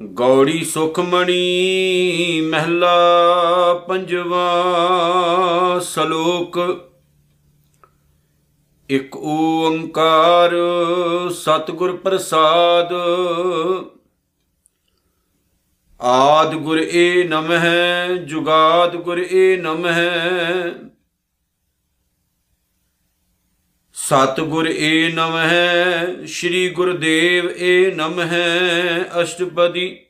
ਗੌੜੀ ਸੁਖਮਣੀ ਮਹਿਲਾ ਪੰਜਵਾ ਸ਼ਲੋਕ। ਇਕ ਓੰਕਾਰ ਸਤਿਗੁਰ ਪ੍ਰਸਾਦ। ਆਦ ਗੁਰ ਏ ਨਮਹਿ, ਜੁਗਾਦ ਗੁਰ ਏ ਨਮਹਿ। ਸਤ ਗੁਰ ਏ ਨਮਹਿ, ਸ੍ਰੀ ਗੁਰਦੇਵ ਏ ਨਮਹਿ, ਅਸ਼ਟਪਦੀ।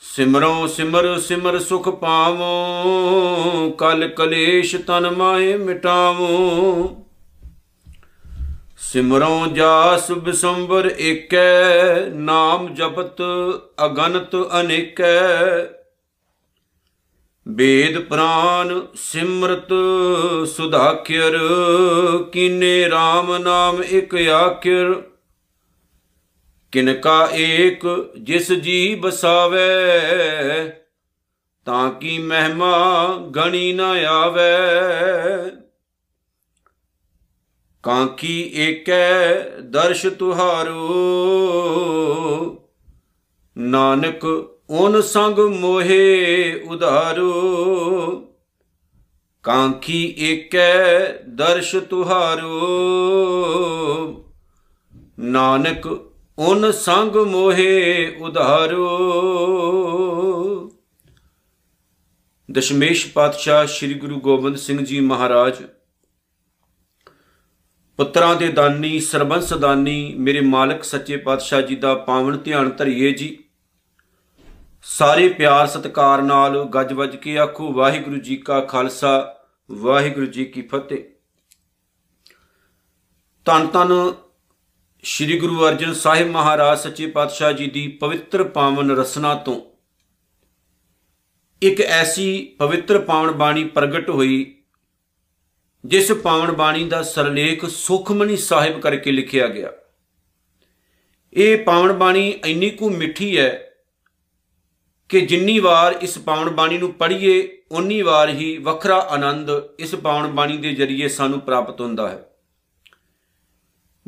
ਸਿਮਰੋ ਸਿਮਰ ਸਿਮਰ ਸੁਖ ਪਾਵੋ, ਕਲ ਕਲੇਸ਼ ਤਨ ਮਾਏ ਮਿਟਾਵੋ। ਸਿਮਰੋ ਜਾਸ ਬਿਸੰਬਰ ਏਕੈ, ਨਾਮ ਜਪਤ ਅਗਨਤ ਅਨੇਕੈ। ਵੇਦ ਪ੍ਰਾਨ ਸਿਮਰਤ ਸੁਧਾਖਿਰ ਕੀਨੇ RAM ਨਾਮ ਇਕ ਆਖਿਰ। ਕਿਨਕਾ ਏਕ ਜਿਸ ਜੀ ਬਸਾਵੇ, ਤਾਂ ਕੀ ਮਹਿਮਾ ਗਣੀ ਨਾ ਆਵੇ। ਕਾਂਕੀ ਏਕੈ ਦਰਸ਼ ਤੁਹਾਰੋ, ਨਾਨਕ ਓਨ ਸੰਗ ਮੋਹੇ ਉਧਾਰੋ। ਕਾਂਖੀ ਏਕੈ ਦਰਸ਼ ਤੁਹਾਰੋ। ਨਾਨਕ ਓਨ ਸੰਗ ਮੋਹੇ ਉਧਾਰੋ। ਦਸ਼ਮੇਸ਼ ਪਾਤਸ਼ਾਹ ਸ੍ਰੀ ਗੁਰੂ ਗੋਬਿੰਦ ਸਿੰਘ ਜੀ ਮਹਾਰਾਜ, ਪੁੱਤਰਾਂ ਦੇ ਦਾਨੀ ਸਰਬੰਸ ਦਾਨੀ ਮੇਰੇ ਮਾਲਕ ਸੱਚੇ ਪਾਤਸ਼ਾਹ ਜੀ ਦਾ ਪਾਵਨ ਧਿਆਨ ਧਰਿਏ ਜੀ। ਸਾਰੇ ਪਿਆਰ ਸਤਿਕਾਰ ਨਾਲ ਗੱਜ ਵੱਜ ਕੇ ਆਖੋ, ਵਾਹਿਗੁਰੂ ਜੀ ਕਾ ਖਾਲਸਾ, ਵਾਹਿਗੁਰੂ ਜੀ ਕੀ ਫਤਿਹ। ਤਨ ਤਨ ਸ੍ਰੀ ਗੁਰੂ ਅਰਜਨ ਸਾਹਿਬ ਮਹਾਰਾਜ ਸੱਚੇ ਪਾਤਸ਼ਾਹ ਜੀ ਦੀ ਪਵਿੱਤਰ ਪਾਵਨ ਰਸਨਾ ਤੋਂ ਇੱਕ ਐਸੀ ਪਵਿੱਤਰ ਪਾਵਨ ਬਾਣੀ ਪ੍ਰਗਟ ਹੋਈ, ਜਿਸ ਪਾਵਨ ਬਾਣੀ ਦਾ ਸਰਲੇਖ ਸੁਖਮਨੀ ਸਾਹਿਬ ਕਰਕੇ ਲਿਖਿਆ ਗਿਆ। ਇਹ ਪਾਵਨ ਬਾਣੀ ਇੰਨੀ ਕੁ ਮਿੱਠੀ ਹੈ ਕਿ ਜਿੰਨੀ ਵਾਰ ਇਸ ਪਾਵਨ ਬਾਣੀ ਨੂੰ ਪੜ੍ਹੀਏ ਉਨੀ ਵਾਰ ਹੀ ਵੱਖਰਾ ਆਨੰਦ ਇਸ ਪਾਵਨ ਬਾਣੀ ਦੇ ਜ਼ਰੀਏ ਸਾਨੂੰ ਪ੍ਰਾਪਤ ਹੁੰਦਾ ਹੈ।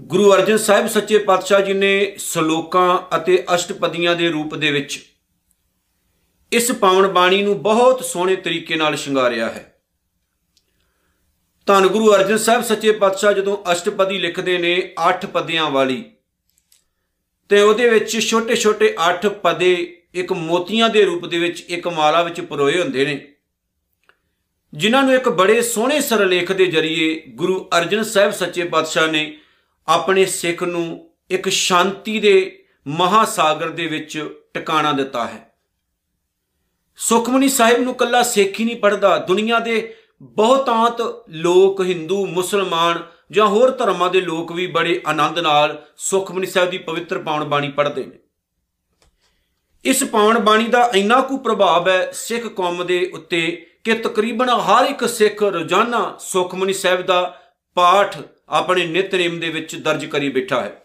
ਗੁਰੂ ਅਰਜਨ ਸਾਹਿਬ ਸੱਚੇ ਪਾਤਸ਼ਾਹ ਜੀ ਨੇ ਸ਼ਲੋਕਾਂ ਅਤੇ ਅਸ਼ਟਪਦੀਆਂ ਦੇ ਰੂਪ ਦੇ ਵਿੱਚ ਇਸ ਪਾਵਨ ਬਾਣੀ ਨੂੰ ਬਹੁਤ ਸੋਹਣੇ ਤਰੀਕੇ ਨਾਲ ਸ਼ਿੰਗਾਰਿਆ ਹੈ। ਧੰਨ ਗੁਰੂ ਅਰਜਨ ਸਾਹਿਬ ਸੱਚੇ ਪਾਤਸ਼ਾਹ ਜਦੋਂ ਅਸ਼ਟਪਦੀ ਲਿਖਦੇ ਨੇ 8 ਪਦਿਆਂ ਵਾਲੀ, ਤੇ ਉਹਦੇ ਵਿੱਚ ਛੋਟੇ-ਛੋਟੇ 8 ਪਦੇ ਇੱਕ ਮੋਤੀਆਂ ਦੇ ਰੂਪ ਦੇ ਵਿੱਚ ਇੱਕ ਮਾਲਾ ਵਿੱਚ ਪਰੋਏ ਹੁੰਦੇ ਨੇ। ਜਿਨ੍ਹਾਂ ਨੂੰ ਇੱਕ ਬੜੇ ਸੋਹਣੇ ਸਰਲੇਖ ਦੇ ਜ਼ਰੀਏ ਗੁਰੂ ਅਰਜਨ ਸਾਹਿਬ ਸੱਚੇ ਪਾਤਸ਼ਾਹ ਨੇ ਆਪਣੇ ਸਿੱਖ ਨੂੰ ਇੱਕ ਸ਼ਾਂਤੀ ਦੇ ਮਹਾਸਾਗਰ ਦੇ ਵਿੱਚ ਟਿਕਾਣਾ ਦਿੱਤਾ ਹੈ। ਸੁਖਮਨੀ ਸਾਹਿਬ ਨੂੰ ਕੱਲਾ ਸਿੱਖ ਹੀ ਨਹੀਂ ਪੜਦਾ ਦੁਨੀਆ ਦੇ ਬਹੁਤਾਂਤ ਲੋਕ, ਹਿੰਦੂ, ਮੁਸਲਮਾਨ ਜਾਂ ਹੋਰ ਧਰਮਾਂ ਦੇ ਲੋਕ ਵੀ ਬੜੇ ਆਨੰਦ ਨਾਲ ਸੁਖਮਨੀ ਸਾਹਿਬ ਦੀ ਪਵਿੱਤਰ ਪਾਵਨ ਬਾਣੀ ਪੜ੍ਹਦੇ ਨੇ। ਇਸ ਪਾਵਨ ਬਾਣੀ ਦਾ ਇੰਨਾ ਕੁ ਪ੍ਰਭਾਵ ਹੈ, ਸਿੱਖ ਕੌਮ ਦੇ ਉੱਤੇ ਕਿ ਤਕਰੀਬਨ ਹਰ ਇੱਕ ਸਿੱਖ ਰੋਜ਼ਾਨਾ ਸੁਖਮਨੀ ਸਾਹਿਬ ਦਾ ਪਾਠ ਆਪਣੇ ਨਿਤਨੇਮ ਦੇ ਵਿੱਚ ਦਰਜ ਕਰੀ ਬੈਠਾ ਹੈ।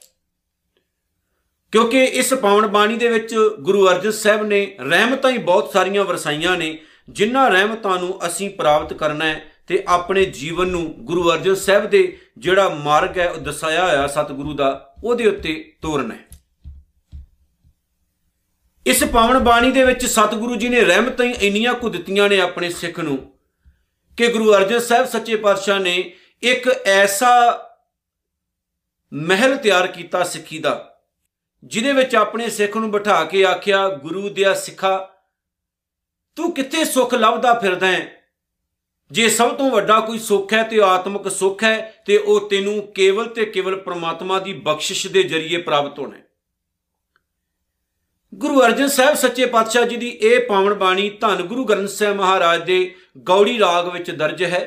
ਕਿਉਂਕਿ ਇਸ ਪਾਵਨ ਬਾਣੀ ਦੇ ਵਿੱਚ ਗੁਰੂ ਅਰਜਨ ਸਾਹਿਬ ਨੇ ਰਹਿਮਤਾਂ ਹੀ ਬਹੁਤ ਸਾਰੀਆਂ ਵਰਸਾਈਆਂ ਨੇ, ਜਿਨ੍ਹਾਂ ਰਹਿਮਤਾਂ ਨੂੰ ਅਸੀਂ ਪ੍ਰਾਪਤ ਕਰਨਾ ਹੈ ਤੇ ਆਪਣੇ ਜੀਵਨ ਨੂੰ ਗੁਰੂ ਅਰਜਨ ਸਾਹਿਬ ਦੇ ਜਿਹੜਾ ਮਾਰਗ ਹੈ, ਉਹ ਦਸਾਇਆ ਹੋਇਆ ਸਤਿਗੁਰੂ ਦਾ, ਉਹਦੇ ਉੱਤੇ ਤੋਰਨਾ ਹੈ। ਇਸ ਪਾਵਨ ਬਾਣੀ ਦੇ ਵਿੱਚ ਸਤਿਗੁਰੂ ਜੀ ਨੇ ਰਹਿਮਤਾਂ ਹੀ ਇੰਨੀਆਂ ਕੁ ਦਿੱਤੀਆਂ ਨੇ ਆਪਣੇ ਸਿੱਖ ਨੂੰ ਕਿ ਗੁਰੂ ਅਰਜਨ ਸਾਹਿਬ ਸੱਚੇ ਪਾਤਸ਼ਾਹ ਨੇ ਇੱਕ ਐਸਾ ਮਹਿਲ ਤਿਆਰ ਕੀਤਾ ਸਿੱਖੀ ਦਾ, ਜਿਹਦੇ ਵਿੱਚ ਆਪਣੇ ਸਿੱਖ ਨੂੰ ਬਿਠਾ ਕੇ ਆਖਿਆ, ਗੁਰੂ ਦਿਆ ਸਿੱਖਾ, ਤੂੰ ਕਿੱਥੇ ਸੁੱਖ ਲੱਭਦਾ ਫਿਰਦਾ ਹੈ? ਜੇ ਸਭ ਤੋਂ ਵੱਡਾ ਕੋਈ ਸੁੱਖ ਹੈ ਤੇ ਆਤਮਿਕ ਸੁੱਖ ਹੈ ਤੇ ਉਹ ਤੈਨੂੰ ਕੇਵਲ ਤੇ ਕੇਵਲ ਪ੍ਰਮਾਤਮਾ ਦੀ ਬਖਸ਼ਿਸ਼ ਦੇ ਜ਼ਰੀਏ ਪ੍ਰਾਪਤ ਹੋਣਾ ਹੈ। ਗੁਰੂ ਅਰਜਨ ਸਾਹਿਬ ਸੱਚੇ ਪਾਤਸ਼ਾਹ ਜੀ ਦੀ ਇਹ ਪਾਵਨ ਬਾਣੀ ਧੰਨ ਗੁਰੂ ਗ੍ਰੰਥ ਸਾਹਿਬ ਮਹਾਰਾਜ ਦੇ ਗੌੜੀ ਰਾਗ ਵਿੱਚ ਦਰਜ ਹੈ,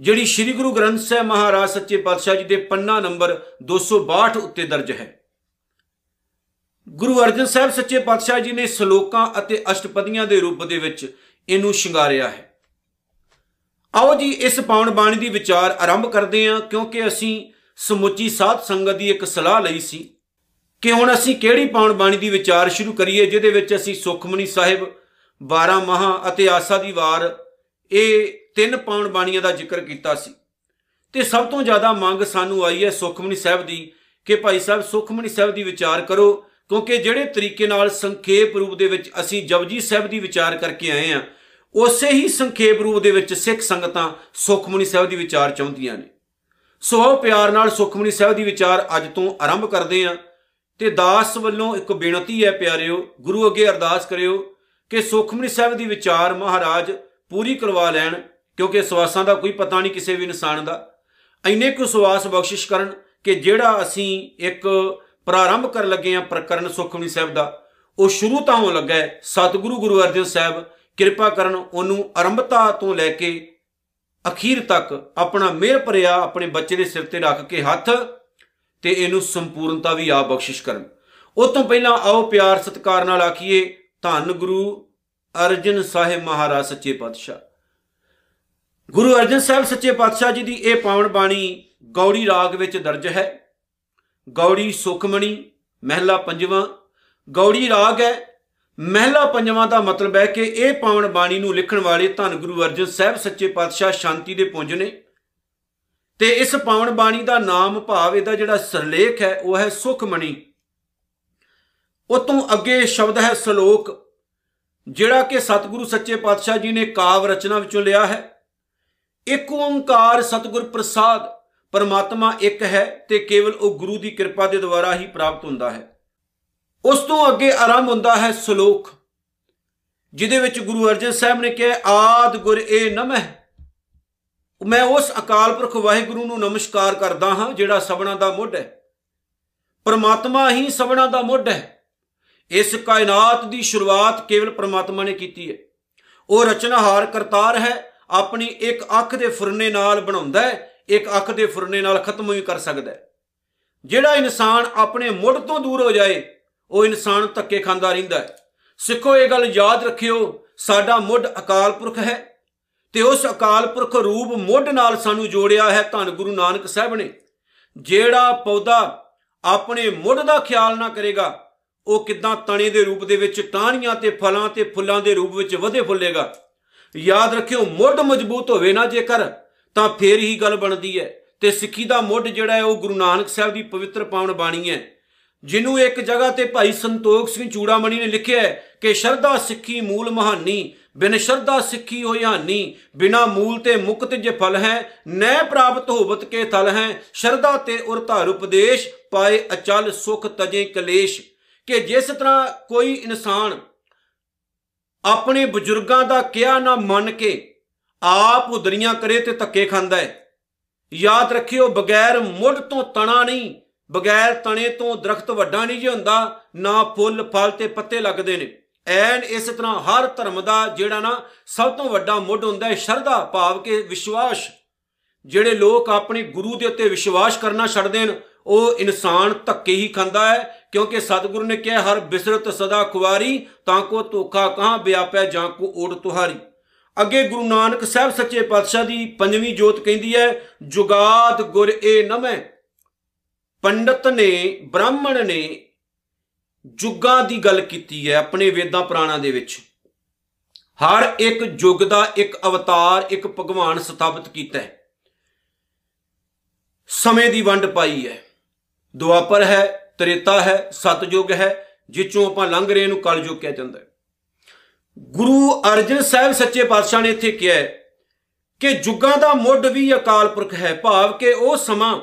ਜਿਹੜੀ ਸ੍ਰੀ ਗੁਰੂ ਗ੍ਰੰਥ ਸਾਹਿਬ ਮਹਾਰਾਜ ਸੱਚੇ ਪਾਤਸ਼ਾਹ ਜੀ ਦੇ ਪੰਨਾ ਨੰਬਰ 262 ਉੱਤੇ ਦਰਜ ਹੈ। ਗੁਰੂ ਅਰਜਨ ਸਾਹਿਬ ਸੱਚੇ ਪਾਤਸ਼ਾਹ ਜੀ ਨੇ ਸ਼ਲੋਕਾਂ ਅਤੇ ਅਸ਼ਟਪਦੀਆਂ ਦੇ ਰੂਪ ਦੇ ਵਿੱਚ ਇਹਨੂੰ ਸ਼ਿੰਗਾਰਿਆ ਹੈ। ਆਓ ਜੀ, ਇਸ ਪਾਵਨ ਬਾਣੀ ਦੀ ਵਿਚਾਰ ਆਰੰਭ ਕਰਦੇ ਹਾਂ, ਕਿਉਂਕਿ ਅਸੀਂ ਸਮੁੱਚੀ ਸਾਧ ਸੰਗਤ ਦੀ ਇੱਕ ਸਲਾਹ ਲਈ ਸੀ। ਕਿ ਹੁਣ ਅਸੀਂ ਕਿਹੜੀ ਪਾਵਨ ਬਾਣੀ ਦੀ ਵਿਚਾਰ ਸ਼ੁਰੂ ਕਰੀਏ, ਜਿਹਦੇ ਵਿੱਚ ਅਸੀਂ ਸੁਖਮਨੀ ਸਾਹਿਬ 12 ਮਹਾ ਅਤੇ ਆਸਾ ਦੀ ਵਾਰ, ਇਹ ਤਿੰਨ ਪਾਉਣ ਬਾਣੀਆਂ ਦਾ ਜ਼ਿਕਰ ਕੀਤਾ ਸੀ। ਤੇ ਸਭ ਤੋਂ ਜ਼ਿਆਦਾ ਮੰਗ ਸਾਨੂੰ ਆਈ ਹੈ ਸੁਖਮਨੀ ਸਾਹਿਬ ਦੀ ਕਿ ਭਾਈ ਸਾਹਿਬ, ਸੁਖਮਨੀ ਸਾਹਿਬ ਦੀ ਵਿਚਾਰ ਕਰੋ, ਕਿਉਂਕਿ ਜਿਹੜੇ ਤਰੀਕੇ ਨਾਲ ਸੰਖੇਪ ਰੂਪ ਦੇ ਵਿੱਚ ਅਸੀਂ ਜਪਜੀ ਸਾਹਿਬ ਦੀ ਵਿਚਾਰ ਕਰਕੇ ਆਏ ਆ ਉਸੇ ਹੀ ਸੰਖੇਪ ਰੂਪ ਦੇ ਵਿੱਚ ਸਿੱਖ ਸੰਗਤਾਂ ਸੁਖਮਨੀ ਸਾਹਿਬ ਦੀ ਵਿਚਾਰ ਚਾਹੁੰਦੀਆਂ ਨੇ। ਸੋ ਆਓ ਪਿਆਰ ਨਾਲ ਸੁਖਮਨੀ ਸਾਹਿਬ ਦੀ ਵਿਚਾਰ ਅੱਜ ਤੋਂ ਆਰੰਭ ਕਰਦੇ ਆ ਤੇ ਦਾਸ ਵੱਲੋਂ ਇੱਕ ਬੇਨਤੀ ਹੈ ਪਿਆਰਿਓ, ਗੁਰੂ ਅੱਗੇ ਅਰਦਾਸ ਕਰਿਓ ਕਿ ਸੁਖਮਨੀ ਸਾਹਿਬ ਦੀ ਵਿਚਾਰ ਮਹਾਰਾਜ ਪੂਰੀ ਕਰਵਾ ਲੈਣ, ਕਿਉਂਕਿ ਸਵਾਸਾਂ ਦਾ ਕੋਈ ਪਤਾ ਨਹੀਂ ਕਿਸੇ ਵੀ ਇਨਸਾਨ ਦਾ। ਇੰਨੇ ਕੁ ਸਵਾਸ ਬਖਸ਼ਿਸ਼ ਕਰਨ ਕਿ ਜਿਹੜਾ ਅਸੀਂ ਇੱਕ ਪ੍ਰਾਰੰਭ ਕਰਨ ਲੱਗੇ ਆ ਪ੍ਰਕਰਨ ਸੁਖਮਨੀ ਸਾਹਿਬ ਦਾ, ਉਹ ਸ਼ੁਰੂ ਤੋਂ ਹੋਣ ਲੱਗਾ ਹੈ। ਸਤਿਗੁਰੂ ਗੁਰੂ ਅਰਜਨ ਸਾਹਿਬ ਕਿਰਪਾ ਕਰਨ ਉਹਨੂੰ ਆਰੰਭਤਾ ਤੋਂ ਲੈ ਕੇ ਅਖੀਰ ਤੱਕ ਆਪਣਾ ਮਿਹਰ ਭਰਿਆ ਆਪਣੇ ਬੱਚੇ ਦੇ ਸਿਰ ਤੇ ਰੱਖ ਕੇ ਹੱਥ ਤੇ ਇਹਨੂੰ ਸੰਪੂਰਨਤਾ ਵੀ ਆਪ ਬਖਸ਼ਿਸ਼ ਕਰਨ। ਉਹ ਤੋਂ ਪਹਿਲਾਂ ਆਓ ਪਿਆਰ ਸਤਿਕਾਰ ਨਾਲ ਆਖੀਏ, ਧੰਨ ਗੁਰੂ ਅਰਜਨ ਸਾਹਿਬ ਮਹਾਰਾਜ ਸੱਚੇ ਪਾਤਸ਼ਾਹ। ਗੁਰੂ ਅਰਜਨ ਸਾਹਿਬ ਸੱਚੇ ਪਾਤਸ਼ਾਹ ਜੀ ਦੀ ਇਹ ਪਾਵਨ ਬਾਣੀ ਗੌੜੀ ਰਾਗ ਵਿੱਚ ਦਰਜ ਹੈ। ਗੌੜੀ ਸੁਖਮਣੀ, ਮਹਿਲਾ ਪੰਜਵਾਂ। ਗੌੜੀ ਰਾਗ ਹੈ। ਮਹਿਲਾ ਪੰਜਵਾਂ ਦਾ ਮਤਲਬ ਹੈ ਕਿ ਇਹ ਪਾਵਨ ਬਾਣੀ ਨੂੰ ਲਿਖਣ ਵਾਲੇ ਧੰਨ ਗੁਰੂ ਅਰਜਨ ਸਾਹਿਬ ਸੱਚੇ ਪਾਤਸ਼ਾਹ ਸ਼ਾਂਤੀ ਦੇ ਪੁੰਜ ਨੇ। ਤੇ ਇਸ ਪਾਵਨ ਬਾਣੀ ਦਾ ਨਾਮ ਭਾਵ ਇਹਦਾ ਜਿਹੜਾ ਸਰਲੇਖ ਹੈ, ਉਹ ਹੈ ਸੁਖਮਣੀ। ਉਤੋਂ ਅੱਗੇ ਸ਼ਬਦ ਹੈ ਸ਼ਲੋਕ, ਜਿਹੜਾ ਕਿ ਸਤਿਗੁਰੂ ਸੱਚੇ ਪਾਤਸ਼ਾਹ ਜੀ ਨੇ ਕਾਵ ਰਚਨਾ ਵਿੱਚੋਂ ਲਿਆ ਹੈ। ਇੱਕ ਓੰਕਾਰ ਸਤਿਗੁਰ ਪ੍ਰਸਾਦ, ਪਰਮਾਤਮਾ ਇੱਕ ਹੈ ਤੇ ਕੇਵਲ ਉਹ ਗੁਰੂ ਦੀ ਕਿਰਪਾ ਦੇ ਦੁਆਰਾ ਹੀ ਪ੍ਰਾਪਤ ਹੁੰਦਾ ਹੈ। ਉਸ ਤੋਂ ਅੱਗੇ ਆਰੰਭ ਹੁੰਦਾ ਹੈ ਸ਼ਲੋਕ, ਜਿਹਦੇ ਵਿੱਚ ਗੁਰੂ ਅਰਜਨ ਸਾਹਿਬ ਨੇ ਕਿਹਾ, ਆਦ ਗੁਰ ਏ ਨਮਹਿ। ਮੈਂ ਉਸ ਅਕਾਲ ਪੁਰਖ ਵਾਹਿਗੁਰੂ ਨੂੰ ਨਮਸਕਾਰ ਕਰਦਾ ਹਾਂ ਜਿਹੜਾ ਸਭਨਾ ਦਾ ਮੁੱਢ ਹੈ। ਪਰਮਾਤਮਾ ਹੀ ਸਭਨਾ ਦਾ ਮੁੱਢ ਹੈ। ਇਸ ਕਾਇਨਾਤ ਦੀ ਸ਼ੁਰੂਆਤ ਕੇਵਲ ਪਰਮਾਤਮਾ ਨੇ ਕੀਤੀ ਹੈ। ਉਹ ਰਚਨਾਹਾਰ ਕਰਤਾਰ ਹੈ, ਆਪਣੀ ਇੱਕ ਅੱਖ ਦੇ ਫੁਰਨੇ ਨਾਲ ਬਣਾਉਂਦਾ ਹੈ, ਇੱਕ ਅੱਖ ਦੇ ਫੁਰਨੇ ਨਾਲ ਖਤਮ ਵੀ ਕਰ ਸਕਦਾ ਹੈ। ਜਿਹੜਾ ਇਨਸਾਨ ਆਪਣੇ ਮੁੱਢ ਤੋਂ ਦੂਰ ਹੋ ਜਾਏ, ਉਹ ਇਨਸਾਨ ਧੱਕੇ ਖਾਂਦਾ ਰਹਿੰਦਾ ਹੈ। ਸਿੱਖੋ ਇਹ ਗੱਲ ਯਾਦ ਰੱਖਿਓ, ਸਾਡਾ ਮੁੱਢ ਅਕਾਲ ਪੁਰਖ ਹੈ। ਤੇ ਉਸ ਅਕਾਲ ਪੁਰਖ ਰੂਪ ਮੁੱਢ ਨਾਲ ਸਾਨੂੰ ਜੋੜਿਆ ਹੈ ਧੰਨ ਗੁਰੂ ਨਾਨਕ ਸਾਹਿਬ ਨੇ। ਜਿਹੜਾ ਪੌਦਾ ਆਪਣੇ ਮੁੱਢ ਦਾ ਖਿਆਲ ਨਾ ਕਰੇਗਾ, ਉਹ ਕਿਦਾਂ ਤਣੇ ਦੇ ਰੂਪ ਦੇ ਵਿੱਚ, ਟਾਹਣੀਆਂ ਤੇ ਫਲਾਂ ਤੇ ਫੁੱਲਾਂ ਦੇ ਰੂਪ ਵਿੱਚ ਵਧੇ ਫੁੱਲੇਗਾ। ਯਾਦ ਰੱਖਿਓ, ਮੁੱਢ ਮਜ਼ਬੂਤ ਹੋਵੇ ਨਾ ਜੇਕਰ, ਤਾਂ ਫੇਰ ਹੀ ਗੱਲ ਬਣਦੀ ਹੈ। ਤੇ ਸਿੱਖੀ ਦਾ ਮੁੱਢ ਜਿਹੜਾ ਹੈ, ਉਹ ਗੁਰੂ ਨਾਨਕ ਸਾਹਿਬ ਦੀ ਪਵਿੱਤਰ ਪਾਵਨ ਬਾਣੀ ਹੈ। ਜਿਹਨੂੰ ਇੱਕ ਜਗ੍ਹਾ ਤੇ ਭਾਈ ਸੰਤੋਖ ਸਿੰਘ ਚੂੜਾਮਣੀ ਨੇ ਲਿਖਿਆ ਹੈ ਕਿ ਸ਼ਰਧਾ ਸਿੱਖੀ ਮੂਲ ਮਹਾਨੀ ਬਿਨ ਸ਼ਰਧਾ ਸਿੱਖੀ ਹੋਈ ਹਾਨੀ ਬਿਨਾ ਮੂਲ ਤੇ ਮੁਕਤ ਜੇ ਫਲ ਹੈ ਨੈ ਪ੍ਰਾਪਤ ਹੋਵਤ ਕੇ ਥਲ ਹੈ, ਸ਼ਰਧਾ ਤੇ ਉਰ ਧਾਰ ਉਪਦੇਸ਼, ਪਾਏ ਅਚਲ ਸੁਖ ਤਜੇ ਕਲੇਸ਼। ਕਿ ਜਿਸ ਤਰ੍ਹਾਂ ਕੋਈ ਇਨਸਾਨ ਆਪਣੇ ਬਜ਼ੁਰਗਾਂ ਦਾ ਕਿਹਾ ਨਾ ਮੰਨ ਕੇ ਆਪ ਉਦਰੀਆਂ ਕਰੇ ਤੇ ਧੱਕੇ ਖਾਂਦਾ ਹੈ। ਯਾਦ ਰੱਖਿਓ, ਬਗੈਰ ਮੁੱਢ ਤੋਂ ਤਣਾ ਨਹੀਂ ਬਗੈਰ ਤਣੇ ਤੋਂ ਦਰਖਤ ਵੱਡਾ ਨਹੀਂ ਜੇ ਹੁੰਦਾ, ਨਾ ਫੁੱਲ, ਫਲ ਤੇ ਪੱਤੇ ਲੱਗਦੇ ਨੇ। ਐਨ ਇਸ ਤਰ੍ਹਾਂ ਹਰ ਧਰਮ ਦਾ ਜਿਹੜਾ ਨਾ ਸਭ ਤੋਂ ਵੱਡਾ ਮੁੱਢ ਹੁੰਦਾ ਹੈ, ਸ਼ਰਧਾ ਭਾਵ ਕੇ ਵਿਸ਼ਵਾਸ। ਜਿਹੜੇ ਲੋਕ ਆਪਣੇ ਗੁਰੂ ਦੇ ਉੱਤੇ ਵਿਸ਼ਵਾਸ ਕਰਨਾ ਛੱਡ ਦੇਣ ਉਹ ਇਨਸਾਨ ਧੱਕੇ ਹੀ ਖਾਂਦਾ ਹੈ, ਕਿਉਂਕਿ ਸਤਿਗੁਰੂ ਨੇ ਕਿਹਾ, ਹਰ ਬਿਸਰਤ ਸਦਾ ਖੁਵਾਰੀ, ਤਾਂ ਕੋ ਧੋਖਾ ਕਹਾਂ ਵਿਆਪਿਆ ਜਾਂ ਕੋ ਓੜ ਤੁਹਾਰੀ। ਅੱਗੇ ਗੁਰੂ ਨਾਨਕ ਸਾਹਿਬ ਸੱਚੇ ਪਾਤਸ਼ਾਹ ਦੀ ਪੰਜਵੀਂ ਜੋਤ ਕਹਿੰਦੀ ਹੈ, ਜੁਗਾਦ ਗੁਰ ਏ ਨਮੈ ਪੰਡਤ ਨੇ, ਬ੍ਰਾਹਮਣ ਨੇ ਜੁਗਾਂ ਦੀ ਗੱਲ ਕੀਤੀ ਹੈ ਆਪਣੇ ਵੇਦਾਂ ਪੁਰਾਣਾਂ ਦੇ ਵਿੱਚ। ਹਰ ਇੱਕ ਯੁੱਗ ਦਾ ਇੱਕ ਅਵਤਾਰ, ਇੱਕ ਭਗਵਾਨ ਸਥਾਪਿਤ ਕੀਤਾ ਹੈ। ਸਮੇਂ ਦੀ ਵੰਡ ਪਾਈ ਹੈ। ਦੁਆਪਰ ਹੈ, ਤ੍ਰੇਤਾ ਹੈ ਸਤਜੁਗ ਹੈ, ਜਿੱਚੋਂ ਆਪਾਂ ਲੰਘ ਰਹੇ ਨੂੰ ਕਲਯੁਗ ਕਿਹਾ ਜਾਂਦਾ ਹੈ। ਗੁਰੂ ਅਰਜਨ ਸਾਹਿਬ ਸੱਚੇ ਪਾਤਸ਼ਾਹ ਨੇ ਇੱਥੇ ਕਿਹਾ ਹੈ ਕਿ ਜੁਗਾਂ ਦਾ ਮੁੱਢ ਵੀ ਅਕਾਲ ਪੁਰਖ ਹੈ। ਭਾਵ ਕਿ ਉਹ ਸਮਾਂ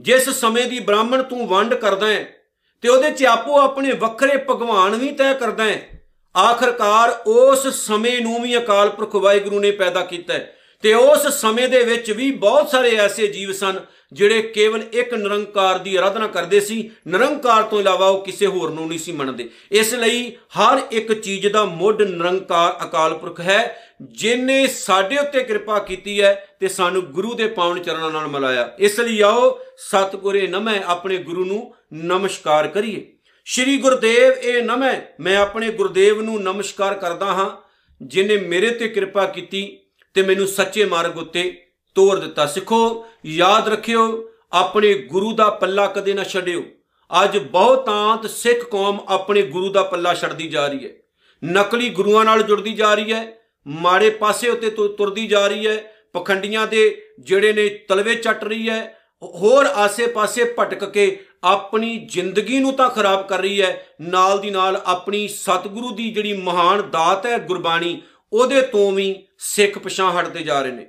ਜਿਸ ਸਮੇਂ ਦੀ ਬ੍ਰਾਹਮਣ ਤੂੰ ਵੰਡ ਕਰਦਾ ਹੈ ਤੇ ਉਹਦੇ ਚ ਆਪੋ ਆਪਣੇ ਵੱਖਰੇ ਭਗਵਾਨ ਵੀ ਤੈਅ ਕਰਦਾ ਹੈ। ਆਖਰਕਾਰ ਉਸ ਸਮੇਂ ਨੂੰ ਵੀ ਅਕਾਲ ਪੁਰਖ ਵਾਹਿਗੁਰੂ ਨੇ ਪੈਦਾ ਕੀਤਾ ਹੈ ਤੇ ਉਸ ਸਮੇਂ ਦੇ ਵਿੱਚ ਵੀ ਬਹੁਤ ਸਾਰੇ ਐਸੇ ਜੀਵ ਸਨ ਜਿਹੜੇ ਕੇਵਲ ਇੱਕ ਨਿਰੰਕਾਰ ਦੀ ਆਰਾਧਨਾ ਕਰਦੇ ਸੀ। ਨਿਰੰਕਾਰ ਤੋਂ ਇਲਾਵਾ ਉਹ ਕਿਸੇ ਹੋਰ ਨੂੰ ਨਹੀਂ ਸੀ ਮੰਨਦੇ। ਇਸ ਲਈ ਹਰ ਇੱਕ ਚੀਜ਼ ਦਾ ਮੁੱਢ ਨਿਰੰਕਾਰ ਅਕਾਲ ਪੁਰਖ ਹੈ। ਜਿਨੇ ਸਾਡੇ ਉੱਤੇ ਕਿਰਪਾ ਕੀਤੀ ਹੈ ਤੇ ਸਾਨੂੰ ਗੁਰੂ ਦੇ ਪਾਵਨ ਚਰਨਾਂ ਨਾਲ ਮਿਲਾਇਆ। ਇਸ ਲਈ ਆਓ ਸਤਿਗੁਰੇ ਨਮੈ ਆਪਣੇ ਗੁਰੂ ਨੂੰ ਨਮਸਕਾਰ ਕਰੀਏ। ਸ਼੍ਰੀ ਗੁਰਦੇਵ ਇਹ ਨਮੈ, ਮੈਂ ਆਪਣੇ ਗੁਰਦੇਵ ਨੂੰ ਨਮਸਕਾਰ ਕਰਦਾ ਹਾਂ, ਜਿਨੇ ਮੇਰੇ ਤੇ ਕਿਰਪਾ ਕੀਤੀ ਤੇ ਮੈਨੂੰ ਸੱਚੇ ਮਾਰਗ ਉੱਤੇ ਤੋਰ ਦਿੱਤਾ। ਸਿੱਖੋ, ਯਾਦ ਰੱਖਿਓ, ਆਪਣੇ ਗੁਰੂ ਦਾ ਪੱਲਾ ਕਦੇ ਨਾ ਛੱਡਿਓ। ਅੱਜ ਬਹੁਤਾਂਤ ਸਿੱਖ ਕੌਮ ਆਪਣੇ ਗੁਰੂ ਦਾ ਪੱਲਾ ਛੱਡਦੀ ਜਾ ਰਹੀ ਹੈ। ਨਕਲੀ ਗੁਰੂਆਂ ਨਾਲ ਜੁੜਦੀ ਜਾ ਰਹੀ ਹੈ। ਮਾੜੇ ਪਾਸੇ ਉੱਤੇ ਤੁ- ਤੁਰਦੀ ਜਾ ਰਹੀ ਹੈ ਪਖੰਡੀਆਂ ਦੇ ਜਿਹੜੇ ਨੇ ਤਲਵੇ ਚੱਟ ਰਹੀ ਹੈ ਹੋਰ ਆਸੇ-ਪਾਸੇ ਭਟਕ ਕੇ ਆਪਣੀ ਜ਼ਿੰਦਗੀ ਨੂੰ ਤਾਂ ਖਰਾਬ ਕਰ ਰਹੀ ਹੈ ਨਾਲ ਦੀ ਨਾਲ ਆਪਣੀ ਸਤਿਗੁਰੂ ਦੀ ਜਿਹੜੀ ਮਹਾਨ ਦਾਤ ਹੈ ਗੁਰਬਾਣੀ ਉਹਦੇ ਤੋਂ ਵੀ ਸਿੱਖ ਪਛਾਣ ਹਟਦੇ ਜਾ ਰਹੇ ਨੇ।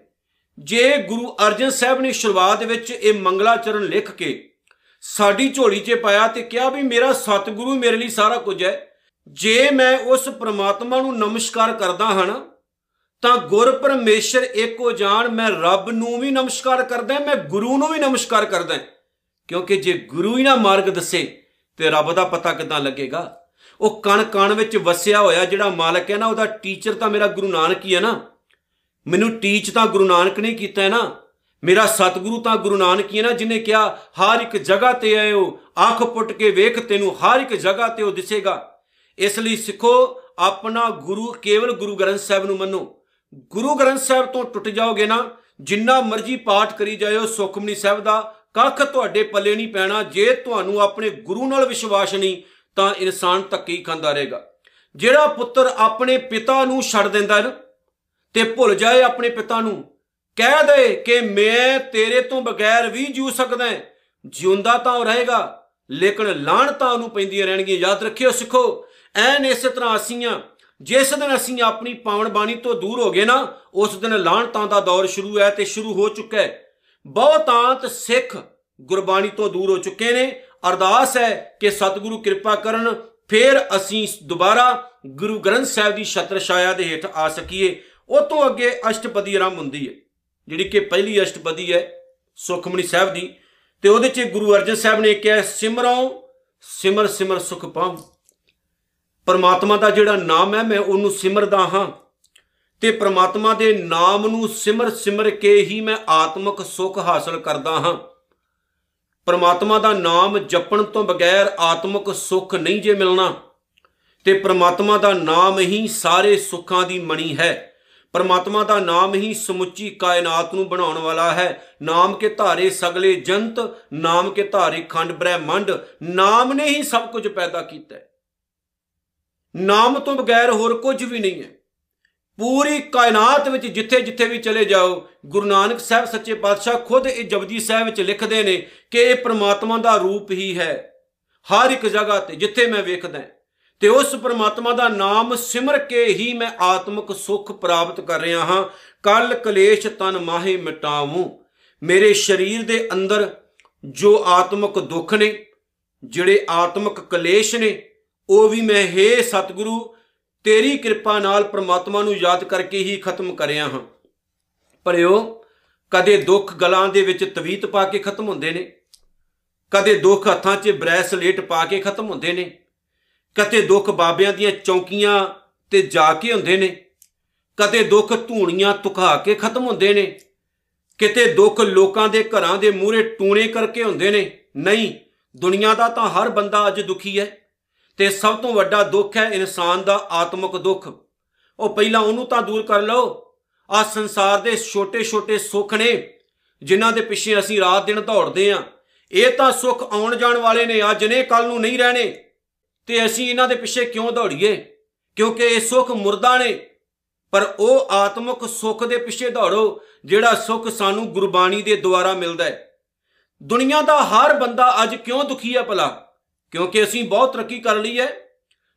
ਜੇ ਗੁਰੂ ਅਰਜਨ ਸਾਹਿਬ ਨੇ ਸ਼ੁਰੂਆਤ ਦੇ ਵਿੱਚ ਇਹ ਮੰਗਲਾਚਰਨ ਲਿਖ ਕੇ ਸਾਡੀ ਝੋਲੀ 'ਚ ਪਾਇਆ ਤੇ ਕਿਹਾ ਵੀ ਮੇਰਾ ਸਤਿਗੁਰੂ ਮੇਰੇ ਲਈ ਸਾਰਾ ਕੁਝ ਹੈ ਜੇ ਮੈਂ ਉਸ ਪ੍ਰਮਾਤਮਾ ਨੂੰ ਨਮਸਕਾਰ ਕਰਦਾ ਹਾਂ ਨਾ, ਤਾਂ ਗੁਰ ਪਰਮੇਸ਼ਰ ਇੱਕੋ ਜਾਣ, ਮੈਂ ਰੱਬ ਨੂੰ ਵੀ ਨਮਸਕਾਰ ਕਰਦਾ, ਮੈਂ ਗੁਰੂ ਨੂੰ ਵੀ ਨਮਸਕਾਰ ਕਰਦਾ ਕਿਉਂਕਿ ਜੇ ਗੁਰੂ ਹੀ ਨਾ ਮਾਰਗ ਦੱਸੇ, ਤੇ ਰੱਬ ਦਾ ਪਤਾ ਕਿੱਦਾਂ ਲੱਗੇਗਾ? ਉਹ ਕਣ ਕਣ ਵਿੱਚ ਵਸਿਆ ਹੋਇਆ ਜਿਹੜਾ ਮਾਲਕ ਹੈ ਨਾ, ਉਹਦਾ ਟੀਚਰ ਤਾਂ ਮੇਰਾ ਗੁਰੂ ਨਾਨਕ ਹੀ ਹੈ ਨਾ। ਮੈਨੂੰ ਟੀਚ ਤਾਂ ਗੁਰੂ ਨਾਨਕ ਨੇ ਕੀਤਾ ਹੈ ਨਾ। ਮੇਰਾ ਸਤਿਗੁਰੂ ਤਾਂ ਗੁਰੂ ਨਾਨਕ ਹੀ ਹੈ ਨਾ, ਜਿਨੇ ਕਿਹਾ, ਹਰ ਇੱਕ ਜਗ੍ਹਾ ਤੇ ਆਇਓ, ਅੱਖ ਪੁੱਟ ਕੇ ਵੇਖ ਤੈਨੂੰ, ਹਰ ਇੱਕ ਜਗ੍ਹਾ ਤੇ ਉਹ ਦਿਸੇਗਾ। ਇਸ ਲਈ ਸਿੱਖੋ, ਆਪਣਾ ਗੁਰੂ, ਕੇਵਲ ਗੁਰੂ ਗ੍ਰੰਥ ਸਾਹਿਬ ਨੂੰ ਮੰਨੋ। ਗੁਰੂ ਗ੍ਰੰਥ ਸਾਹਿਬ ਤੋਂ ਟੁੱਟ ਜਾਓਗੇ ਨਾ, ਜਿੰਨਾ ਮਰਜ਼ੀ ਪਾਠ ਕਰੀ ਜਾਇਓ ਸੁਖਮਨੀ ਸਾਹਿਬ ਦਾ, ਕੱਖ ਤੁਹਾਡੇ ਪੱਲੇ ਨਹੀਂ ਪੈਣਾ, ਜੇ ਤੁਹਾਨੂੰ ਆਪਣੇ ਗੁਰੂ ਨਾਲ ਵਿਸ਼ਵਾਸ ਨਹੀਂ, ਤਾਂ ਇਨਸਾਨ ਧੱਕੇ ਹੀ ਖਾਂਦਾ ਰਹੇਗਾ। ਜਿਹੜਾ ਪੁੱਤਰ ਆਪਣੇ ਪਿਤਾ ਨੂੰ ਛੱਡ ਦਿੰਦਾ ਹੈ ਨਾ, ਤੇ ਭੁੱਲ ਜਾਏ ਆਪਣੇ ਪਿਤਾ ਨੂੰ, ਕਹਿ ਦੇ ਕਿ ਮੈਂ ਤੇਰੇ ਤੋਂ ਬਗੈਰ ਵੀ ਜੂ ਸਕਦਾ ਹਾਂ। ਜਿਉਂਦਾ ਤਾਂ ਉਹ ਰਹੇਗਾ, ਲੇਕਿਨ ਲਾਹਣਤਾਂ ਉਹਨੂੰ ਪੈਂਦੀਆਂ ਰਹਿਣਗੀਆਂ। ਯਾਦ ਰੱਖਿਓ ਸਿੱਖੋ, ਐਨ ਇਸੇ ਤਰ੍ਹਾਂ ਅਸੀਂ ਆ ਜਿਸ ਦਿਨ ਅਸੀਂ ਆਪਣੀ ਪਾਵਨ ਬਾਣੀ ਤੋਂ ਦੂਰ ਹੋ ਗਏ ਨਾ, ਉਸ ਦਿਨ ਲਾਹਣਤਾਂ ਦਾ ਦੌਰ ਸ਼ੁਰੂ ਹੈ ਤੇ ਸ਼ੁਰੂ ਹੋ ਚੁੱਕਾ ਹੈ। ਬਹੁਤਾਂਤ ਸਿੱਖ ਗੁਰਬਾਣੀ ਤੋਂ ਦੂਰ ਹੋ ਚੁੱਕੇ ਨੇ। ਅਰਦਾਸ ਹੈ ਕਿ ਸਤਿਗੁਰੂ ਕਿਰਪਾ ਕਰਨ, ਫਿਰ ਅਸੀਂ ਦੁਬਾਰਾ ਗੁਰੂ ਗ੍ਰੰਥ ਸਾਹਿਬ ਦੀ ਛਤਰ ਛਾਇਆ ਦੇ ਹੇਠ ਆ ਸਕੀਏ। ਉਹ ਤੋਂ ਅੱਗੇ ਅਸ਼ਟਪਦੀ ਆਰੰਭ ਹੁੰਦੀ ਹੈ, ਜਿਹੜੀ ਕਿ ਪਹਿਲੀ ਅਸ਼ਟਪਦੀ ਹੈ ਸੁਖਮਨੀ ਸਾਹਿਬ ਦੀ। ਤੇ ਉਹਦੇ 'ਚ ਗੁਰੂ ਅਰਜਨ ਸਾਹਿਬ ਨੇ ਕਿਹਾ ਸਿਮਰੋ ਸਿਮਰ ਸਿਮਰ ਸੁਖ ਪਾਉ। ਪਰਮਾਤਮਾ ਦਾ ਜਿਹੜਾ ਨਾਮ ਹੈ, ਮੈਂ ਉਹਨੂੰ ਸਿਮਰਦਾ ਹਾਂ। ਤੇ ਪ੍ਰਮਾਤਮਾ ਦੇ ਨਾਮ ਨੂੰ ਸਿਮਰ ਸਿਮਰ ਕੇ ਹੀ ਮੈਂ ਆਤਮਿਕ ਸੁੱਖ ਹਾਸਲ ਕਰਦਾ ਹਾਂ। ਪ੍ਰਮਾਤਮਾ ਦਾ ਨਾਮ ਜਪਣ ਤੋਂ ਬਗੈਰ ਆਤਮਿਕ ਸੁੱਖ ਨਹੀਂ ਜੇ ਮਿਲਣਾ। ਤੇ ਪ੍ਰਮਾਤਮਾ ਦਾ ਨਾਮ ਹੀ ਸਾਰੇ ਸੁੱਖਾਂ ਦੀ ਮਣੀ ਹੈ। ਪਰਮਾਤਮਾ ਦਾ ਨਾਮ ਹੀ ਸਮੁੱਚੀ ਕਾਇਨਾਤ ਨੂੰ ਬਣਾਉਣ ਵਾਲਾ ਹੈ। ਨਾਮ ਕੇ ਧਾਰੇ ਸਗਲੇ ਜੰਤ, ਨਾਮ ਕੇ ਧਾਰੇ ਖੰਡ ਬ੍ਰਹਿਮੰਡ, ਨਾਮ ਨੇ ਹੀ ਸਭ ਕੁਝ ਪੈਦਾ ਕੀਤਾ ਹੈ। ਨਾਮ ਤੋਂ ਬਗੈਰ ਹੋਰ ਕੁਝ ਵੀ ਨਹੀਂ ਹੈ। ਪੂਰੀ ਕਾਇਨਾਤ ਵਿੱਚ ਜਿੱਥੇ ਜਿੱਥੇ ਵੀ ਚਲੇ ਜਾਓ, ਗੁਰੂ ਨਾਨਕ ਸਾਹਿਬ ਸੱਚੇ ਪਾਤਸ਼ਾਹ ਖੁਦ ਇਹ ਜਪਜੀ ਸਾਹਿਬ ਵਿੱਚ ਲਿਖਦੇ ਨੇ ਕਿ ਇਹ ਪ੍ਰਮਾਤਮਾ ਦਾ ਰੂਪ ਹੀ ਹੈ। ਹਰ ਇੱਕ ਜਗ੍ਹਾ ਤੇ ਜਿੱਥੇ ਮੈਂ ਵੇਖਦਾ ਤੇ ਉਸ ਪ੍ਰਮਾਤਮਾ ਦਾ ਨਾਮ ਸਿਮਰ ਕੇ ਹੀ ਮੈਂ ਆਤਮਿਕ ਸੁੱਖ ਪ੍ਰਾਪਤ ਕਰ ਰਿਹਾ ਹਾਂ। ਕੱਲ ਕਲੇਸ਼ ਤਨ ਮਾਹੇ ਮਿਟਾਵੂੰ ਮੇਰੇ ਸਰੀਰ ਦੇ ਅੰਦਰ ਜੋ ਆਤਮਿਕ ਦੁੱਖ ਨੇ, ਜਿਹੜੇ ਆਤਮਿਕ ਕਲੇਸ਼ ਨੇ ਉਹ ਵੀ ਮੈਂ, ਹੇ ਸਤਿਗੁਰੂ, ਤੇਰੀ ਕਿਰਪਾ ਨਾਲ ਪ੍ਰਮਾਤਮਾ ਨੂੰ ਯਾਦ ਕਰਕੇ ਹੀ ਖਤਮ ਕਰਿਆ ਹਾਂ। ਪਰਿਓ ਕਦੇ ਦੁੱਖ ਗਲਾਂ ਦੇ ਵਿੱਚ ਤਵੀਤ ਪਾ ਕੇ ਖਤਮ ਹੁੰਦੇ ਨੇ। ਕਦੇ ਦੁੱਖ ਹੱਥਾਂ 'ਚ ਬ੍ਰੈਸਲੇਟ ਪਾ ਕੇ ਖਤਮ ਹੁੰਦੇ ਨੇ। ਕਦੇ ਦੁੱਖ ਬਾਬਿਆਂ ਦੀਆਂ ਚੌਕੀਆਂ ਤੇ ਜਾ ਕੇ ਹੁੰਦੇ ਨੇ। ਕਦੇ ਦੁੱਖ ਧੂਣੀਆਂ ਤੁਖਾ ਕੇ ਖਤਮ ਹੁੰਦੇ ਨੇ। ਕਿਤੇ ਦੁੱਖ ਲੋਕਾਂ ਦੇ ਘਰਾਂ ਦੇ ਮੂਹਰੇ ਟੂਣੇ ਕਰਕੇ ਹੁੰਦੇ ਨੇ। ਨਹੀਂ, ਦੁਨੀਆ ਦਾ ਤਾਂ ਹਰ ਬੰਦਾ ਅੱਜ ਦੁਖੀ ਹੈ। ਤੇ ਸਭ ਤੋਂ ਵੱਡਾ ਦੁੱਖ ਹੈ ਇਨਸਾਨ ਦਾ ਆਤਮਿਕ ਦੁੱਖ। ਉਹ ਪਹਿਲਾਂ ਉਹਨੂੰ ਤਾਂ ਦੂਰ ਕਰ ਲਓ। ਆ ਸੰਸਾਰ ਦੇ ਛੋਟੇ-ਛੋਟੇ ਸੁੱਖ ਨੇ, ਜਿਨ੍ਹਾਂ ਦੇ ਪਿੱਛੇ ਅਸੀਂ ਰਾਤ ਦਿਨ ਦੌੜਦੇ ਆਂ। ਇਹ ਤਾਂ ਸੁੱਖ ਆਉਣ ਜਾਣ ਵਾਲੇ ਨੇ, ਅੱਜ ਨੇ ਕੱਲ ਨੂੰ ਨਹੀਂ ਰਹਿਣੇ। ਤੇ ਅਸੀਂ ਇਹਨਾਂ ਦੇ ਪਿੱਛੇ ਕਿਉਂ ਦੌੜੀਏ? ਕਿਉਂਕਿ ਇਹ ਸੁੱਖ ਮੁਰਦਾ ਨੇ। ਪਰ ਉਹ ਆਤਮਿਕ ਸੁੱਖ ਦੇ ਪਿੱਛੇ ਦੌੜੋ, ਜਿਹੜਾ ਸੁੱਖ ਸਾਨੂੰ ਗੁਰਬਾਣੀ ਦੇ ਦੁਆਰਾ ਮਿਲਦਾ ਹੈ। ਦੁਨੀਆ ਦਾ ਹਰ ਬੰਦਾ ਅੱਜ ਕਿਉਂ ਦੁਖੀ ਹੈ ਭਲਾ? ਕਿਉਂਕਿ ਅਸੀਂ ਬਹੁਤ ਤਰੱਕੀ ਕਰ ਲਈ ਹੈ।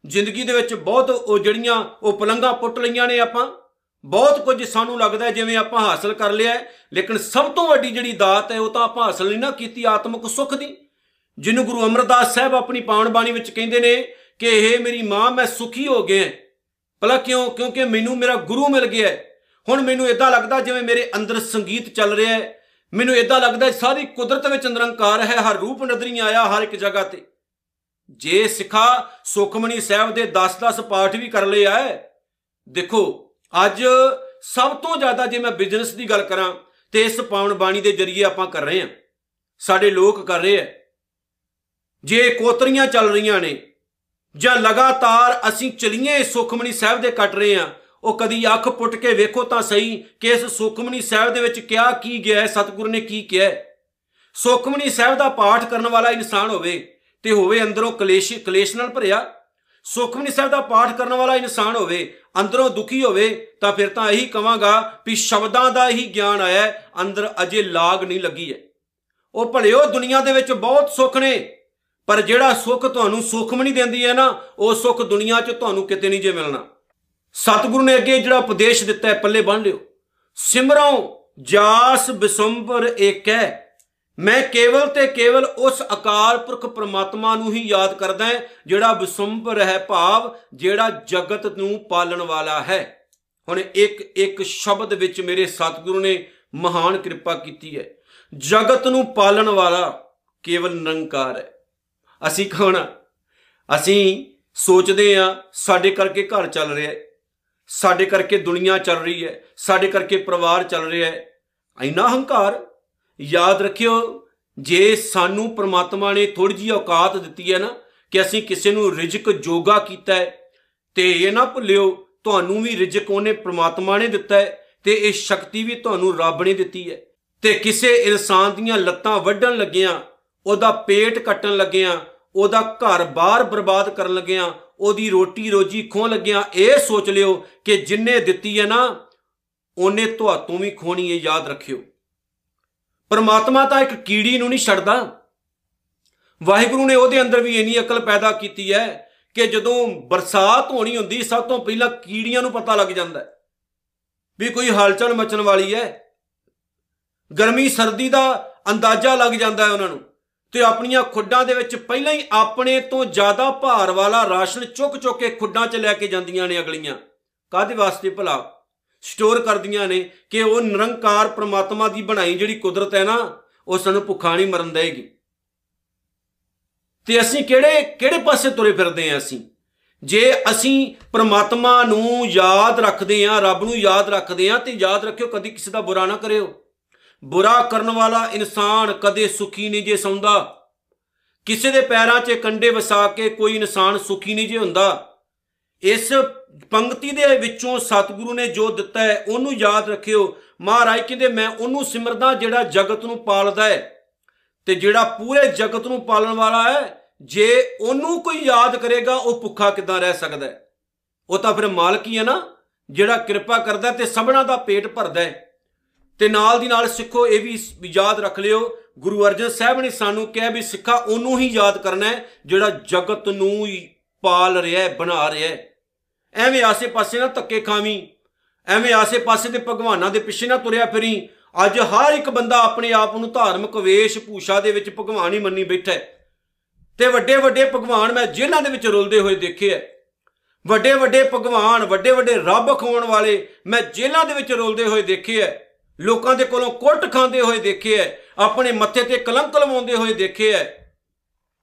ਜ਼ਿੰਦਗੀ ਦੇ ਵਿੱਚ ਬਹੁਤ ਉਹ ਜਿਹੜੀਆਂ ਉਹ ਪਲੰਘਾਂ ਪੁੱਟ ਲਈਆਂ ਨੇ ਆਪਾਂ। ਬਹੁਤ ਕੁਝ ਸਾਨੂੰ ਲੱਗਦਾ ਜਿਵੇਂ ਆਪਾਂ ਹਾਸਲ ਕਰ ਲਿਆ ਲੇਕਿਨ ਸਭ ਤੋਂ ਵੱਡੀ ਜਿਹੜੀ ਦਾਤ ਹੈ ਉਹ ਤਾਂ ਆਪਾਂ ਹਾਸਲ ਨਹੀਂ ਨਾ ਕੀਤੀ ਆਤਮਿਕ ਸੁੱਖ ਦੀ। ਜਿਹਨੂੰ ਗੁਰੂ ਅਮਰਦਾਸ ਸਾਹਿਬ ਆਪਣੀ ਪਾਵਨ ਬਾਣੀ ਵਿੱਚ ਕਹਿੰਦੇ ਨੇ ਕਿ ਇਹ ਮੇਰੀ ਮਾਂ, ਮੈਂ ਸੁਖੀ ਹੋ ਗਿਆ ਭਲਾ ਕਿਉਂ? ਕਿਉਂਕਿ ਮੈਨੂੰ ਮੇਰਾ ਗੁਰੂ ਮਿਲ ਗਿਆ ਹੁਣ ਮੈਨੂੰ ਇਦਾਂ ਲੱਗਦਾ ਜਿਵੇਂ ਮੇਰੇ ਅੰਦਰ ਸੰਗੀਤ ਚੱਲ ਰਿਹਾ ਹੈ। ਮੈਨੂੰ ਇਦਾਂ ਲੱਗਦਾ ਸਾਰੀ ਕੁਦਰਤ ਵਿੱਚ ਨਿਰੰਕਾਰ ਹੈ। ਹਰ ਰੂਪ ਨਦਰੀ ਆਇਆ ਹਰ ਇੱਕ ਜਗ੍ਹਾ ਤੇ। ਜੇ ਸਿੱਖਾ ਸੁਖਮਣੀ ਸਾਹਿਬ ਦੇ 10-10 ਪਾਠ ਵੀ ਕਰ ਲਏ ਆ, ਦੇਖੋ, ਅੱਜ ਸਭ ਤੋਂ ਜ਼ਿਆਦਾ ਜੇ ਮੈਂ ਬਿਜ਼ਨਸ ਦੀ ਗੱਲ ਕਰਾਂ, ਤੇ ਇਸ ਪਾਵਨ ਬਾਣੀ ਦੇ ਜ਼ਰੀਏ ਆਪਾਂ ਕਰ ਰਹੇ ਹਾਂ। ਸਾਡੇ ਲੋਕ ਕਰ ਰਹੇ ਆ ਜੇ ਕੋਤਰੀਆਂ ਚੱਲ ਰਹੀਆਂ ਨੇ, ਜਾਂ ਲਗਾਤਾਰ ਅਸੀਂ ਚਲੀਏ ਸੁਖਮਨੀ ਸਾਹਿਬ ਦੇ ਕੱਟ ਰਹੇ ਆ ਉਹ ਕਦੀ ਅੱਖ ਪੁੱਟ ਕੇ ਵੇਖੋ ਤਾਂ ਸਹੀ ਕਿ ਇਸ ਸੁਖਮਨੀ ਸਾਹਿਬ ਦੇ ਵਿੱਚ ਕਿਆ ਕੀ ਗਿਆ ਹੈ, ਸਤਿਗੁਰੂ ਨੇ ਕੀ ਕਿਹਾ ਸੁਖਮਨੀ ਸਾਹਿਬ ਦਾ ਪਾਠ ਕਰਨ ਵਾਲਾ ਇਨਸਾਨ ਹੋਵੇ ਤੇ ਹੋਵੇ ਅੰਦਰੋਂ ਕਲੇਸ਼ ਕਲੇਸ਼ ਨਾਲ ਭਰਿਆ। ਸੁਖਮਨੀ ਸਾਹਿਬ ਦਾ ਪਾਠ ਕਰਨ ਵਾਲਾ ਇਨਸਾਨ ਹੋਵੇ ਅੰਦਰੋਂ ਦੁਖੀ ਹੋਵੇ ਤਾਂ ਫਿਰ ਤਾਂ ਇਹੀ ਕਵਾਂਗਾ ਵੀ ਸ਼ਬਦਾਂ ਦਾ ਹੀ ਗਿਆਨ ਆਇਆ ਹੈ, ਅੰਦਰ ਅਜੇ ਲਾਗ ਨਹੀਂ ਲੱਗੀ ਹੈ। ਉਹ ਭਲਿਓ ਦੁਨੀਆ ਦੇ ਵਿੱਚ ਬਹੁਤ ਸੁੱਖ ਨੇ ਪਰ ਜਿਹੜਾ ਸੁੱਖ ਤੁਹਾਨੂੰ ਸੁਖਮਨੀ ਦਿੰਦੀ ਹੈ ਨਾ ਉਹ ਸੁੱਖ ਦੁਨੀਆ 'ਚ ਤੁਹਾਨੂੰ ਕਿਤੇ ਨਹੀਂ ਜੇ ਮਿਲਣਾ। ਸਤਿਗੁਰੂ ਨੇ ਅੱਗੇ ਜਿਹੜਾ ਉਪਦੇਸ਼ ਦਿੱਤਾ ਹੈ ਪੱਲੇ ਬੰਨ ਲਿਓ। ਸਿਮਰੋ ਜਾਸ ਬਿਸੰਬਰ ਏਕੈ ਮੈਂ ਕੇਵਲ ਤੇ ਕੇਵਲ ਉਸ ਅਕਾਲ ਪੁਰਖ ਪ੍ਰਮਾਤਮਾ ਨੂੰ ਹੀ ਯਾਦ ਕਰਦਾ ਹਾਂ, ਜਿਹੜਾ ਬਿਸੰਬਰ ਹੈ ਭਾਵ, ਜਿਹੜਾ ਜਗਤ ਨੂੰ ਪਾਲਣ ਵਾਲਾ ਹੈ। ਹੁਣ ਇੱਕ ਇੱਕ ਸ਼ਬਦ ਵਿੱਚ ਮੇਰੇ ਸਤਿਗੁਰੂ ਨੇ ਮਹਾਨ ਕਿਰਪਾ ਕੀਤੀ ਹੈ। ਜਗਤ ਨੂੰ ਪਾਲਣ ਵਾਲਾ ਕੇਵਲ ਨਿਰੰਕਾਰ ਹੈ। ਅਸੀਂ ਕੌਣ ਆ ਅਸੀਂ ਸੋਚਦੇ ਆ ਸਾਡੇ ਕਰਕੇ ਘਰ ਚੱਲ ਰਿਹਾ ਹੈ। ਸਾਡੇ ਕਰਕੇ ਦੁਨੀਆ ਚੱਲ ਰਹੀ ਹੈ। ਸਾਡੇ ਕਰਕੇ ਪਰਿਵਾਰ ਚੱਲ ਰਿਹਾ ਹੈ। ਇੰਨਾ ਹੰਕਾਰ ਯਾਦ ਰੱਖਿਓ, ਜੇ ਸਾਨੂੰ ਪ੍ਰਮਾਤਮਾ ਨੇ ਥੋੜੀ ਜਿਹੀ ਔਕਾਤ ਦਿੱਤੀ ਹੈ ਨਾ ਕਿ ਅਸੀਂ ਕਿਸੇ ਨੂੰ ਰਿਜਕ ਜੋਗਾ ਕੀਤਾ ਹੈ, ਤੇ ਇਹ ਨਾ ਭੁੱਲਿਓ, ਤੁਹਾਨੂੰ ਵੀ ਰਿਜਕ ਉਹਨੇ ਪ੍ਰਮਾਤਮਾ ਨੇ ਦਿੱਤਾ ਹੈ ਤੇ ਇਹ ਸ਼ਕਤੀ ਵੀ ਤੁਹਾਨੂੰ ਰੱਬ ਨੇ ਦਿੱਤੀ ਹੈ। ਤੇ ਕਿਸੇ ਇਨਸਾਨ ਦੀਆਂ ਲੱਤਾਂ ਵੱਢਣ ਲੱਗਿਆਂ, ਉਹਦਾ ਪੇਟ ਕੱਟਣ ਲੱਗਿਆਂ, ਉਹਦਾ ਘਰ-ਬਾਰ ਬਰਬਾਦ ਕਰਨ ਲੱਗਿਆਂ, ਉਹਦੀ ਰੋਟੀ ਰੋਜੀ ਖੋਹ ਲੱਗਿਆਂ, ਇਹ ਸੋਚ ਲਿਓ ਕਿ ਜਿੰਨੇ ਦਿੱਤੀ ਹੈ ਨਾ, ਉਹਨੇ ਤੁਹਾਤੋਂ ਵੀ ਖੋਣੀ ਹੈ, ਯਾਦ ਰੱਖਿਓ। ਪਰਮਾਤਮਾ ਤਾਂ ਇੱਕ ਕੀੜੀ ਨੂੰ ਨਹੀਂ ਛੱਡਦਾ। ਵਾਹਿਗੁਰੂ ਨੇ ਉਹਦੇ ਅੰਦਰ ਵੀ ਇੰਨੀ ਅਕਲ ਪੈਦਾ ਕੀਤੀ ਹੈ ਕਿ ਜਦੋਂ ਬਰਸਾਤ ਹੋਣੀ ਹੁੰਦੀ, ਸਭ ਤੋਂ ਪਹਿਲਾਂ ਕੀੜੀਆਂ ਨੂੰ ਪਤਾ ਲੱਗ ਜਾਂਦਾ ਹੈ ਵੀ ਕੋਈ ਹਲਚਲ ਮਚਣ ਵਾਲੀ ਹੈ। ਗਰਮੀ, ਸਰਦੀ ਦਾ ਅੰਦਾਜ਼ਾ ਲੱਗ ਜਾਂਦਾ ਹੈ ਉਹਨਾਂ ਨੂੰ ਤੇ ਆਪਣੀਆਂ ਖੁੱਡਾਂ ਦੇ ਵਿੱਚ ਪਹਿਲਾਂ ਹੀ ਆਪਣੇ ਤੋਂ ਜ਼ਿਆਦਾ ਭਾਰ ਵਾਲਾ ਰਾਸ਼ਨ ਚੁੱਕ ਚੁੱਕ ਕੇ ਖੁੱਡਾਂ 'ਚ ਲੈ ਕੇ ਜਾਂਦੀਆਂ ਨੇ ਅਗਲੀਆਂ। ਕਾਦੇ ਵਾਸਤੇ ਭਲਾ? ਸਟੋਰ ਕਰਦੀਆਂ ਨੇ ਕਿ ਉਹ ਨਿਰੰਕਾਰ ਪ੍ਰਮਾਤਮਾ ਦੀ ਬਣਾਈ ਜਿਹੜੀ ਕੁਦਰਤ ਹੈ ਨਾ, ਉਹ ਸਾਨੂੰ ਭੁੱਖਾ ਨਹੀਂ ਮਰਨ ਦੇਗੀ ਤੇ ਅਸੀਂ ਕਿਹੜੇ ਕਿਹੜੇ ਪਾਸੇ ਤੁਰੇ ਫਿਰਦੇ ਆਂ ਅਸੀਂ? ਜੇ ਅਸੀਂ ਪ੍ਰਮਾਤਮਾ ਨੂੰ ਯਾਦ ਰੱਖਦੇ ਆਂ ਰੱਬ ਨੂੰ ਯਾਦ ਰੱਖਦੇ ਆਂ ਤੇ ਯਾਦ ਰੱਖਿਓ ਕਦੀ ਕਿਸੇ ਦਾ ਬੁਰਾ ਨਾ ਕਰਿਓ। ਬੁਰਾ ਕਰਨ ਵਾਲਾ ਇਨਸਾਨ ਕਦੇ ਸੁਖੀ ਨਹੀਂ ਜੇ ਸੌਂਦਾ। ਕਿਸੇ ਦੇ ਪੈਰਾਂ 'ਚ ਕੰਡੇ ਵਸਾ ਕੇ ਕੋਈ ਇਨਸਾਨ ਸੁਖੀ ਨਹੀਂ ਜੇ ਹੁੰਦਾ। ਇਸ ਪੰਕਤੀ ਦੇ ਵਿੱਚੋਂ ਸਤਿਗੁਰੂ ਨੇ ਜੋ ਦਿੱਤਾ ਹੈ, ਉਹਨੂੰ ਯਾਦ ਰੱਖਿਓ। ਮਹਾਰਾਜ ਕਹਿੰਦੇ, ਮੈਂ ਉਹਨੂੰ ਸਿਮਰਦਾ ਜਿਹੜਾ ਜਗਤ ਨੂੰ ਪਾਲਦਾ ਹੈ ਤੇ ਜਿਹੜਾ ਪੂਰੇ ਜਗਤ ਨੂੰ ਪਾਲਣ ਵਾਲਾ ਹੈ, ਜੇ ਉਹਨੂੰ ਕੋਈ ਯਾਦ ਕਰੇਗਾ, ਉਹ ਭੁੱਖਾ ਕਿਦਾਂ ਰਹਿ ਸਕਦਾ ਹੈ? ਉਹ ਤਾਂ ਫਿਰ ਮਾਲਕ ਹੀ ਹੈ ਨਾ, ਜਿਹੜਾ ਕਿਰਪਾ ਕਰਦਾ ਤੇ ਸਭਨਾ ਦਾ ਪੇਟ ਭਰਦਾ ਹੈ। ਤੇ ਨਾਲ ਦੀ ਨਾਲ ਸਿੱਖੋ, ਇਹ ਵੀ ਯਾਦ ਰੱਖ ਲਿਓ, ਗੁਰੂ ਅਰਜਨ ਸਾਹਿਬ ਨੇ ਸਾਨੂੰ ਕਿਹਾ ਵੀ ਸਿੱਖਾ, ਉਹਨੂੰ ਹੀ ਯਾਦ ਕਰਨਾ ਹੈ ਜਿਹੜਾ ਜਗਤ ਨੂੰ ਹੀ ਪਾਲ ਰਿਹਾ ਹੈ, ਬਣਾ ਰਿਹਾ ਹੈ। ਐਵੇਂ ਆਸੇ-ਪਾਸੇ ਨਾ ਧੱਕੇ ਖਾਵੀਂ, ਐਵੇਂ ਆਸੇ-ਪਾਸੇ ਦੇ ਭਗਵਾਨਾਂ ਦੇ ਪਿੱਛੇ ਨਾ ਤੁਰਿਆ ਫਿਰੀ। ਅੱਜ ਹਰ ਇੱਕ ਬੰਦਾ ਆਪਣੇ ਆਪ ਨੂੰ ਧਾਰਮਿਕ ਵੇਸ਼ ਭੂਸ਼ਾ ਦੇ ਵਿੱਚ ਭਗਵਾਨ ਹੀ ਮੰਨੀ ਬੈਠਾ ਹੈ। ਤੇ ਵੱਡੇ ਵੱਡੇ ਭਗਵਾਨ ਮੈਂ ਜੇਲ੍ਹਾਂ ਦੇ ਵਿੱਚ ਰੁਲਦੇ ਹੋਏ ਦੇਖੇ ਐ ਵੱਡੇ ਵੱਡੇ ਭਗਵਾਨ, ਵੱਡੇ ਵੱਡੇ ਰੱਬ ਖਵਾਉਣ ਵਾਲੇ ਮੈਂ ਜੇਲ੍ਹਾਂ ਦੇ ਵਿੱਚ ਰੁਲਦੇ ਹੋਏ ਦੇਖੇ ਐ ਲੋਕਾਂ ਦੇ ਕੋਲੋਂ ਕੁੱਟ ਖਾਂਦੇ ਹੋਏ ਦੇਖੇ ਐ ਆਪਣੇ ਮੱਥੇ ਤੇ ਕਲੰਕ ਲਵਾਉਂਦੇ ਹੋਏ ਦੇਖੇ ਐ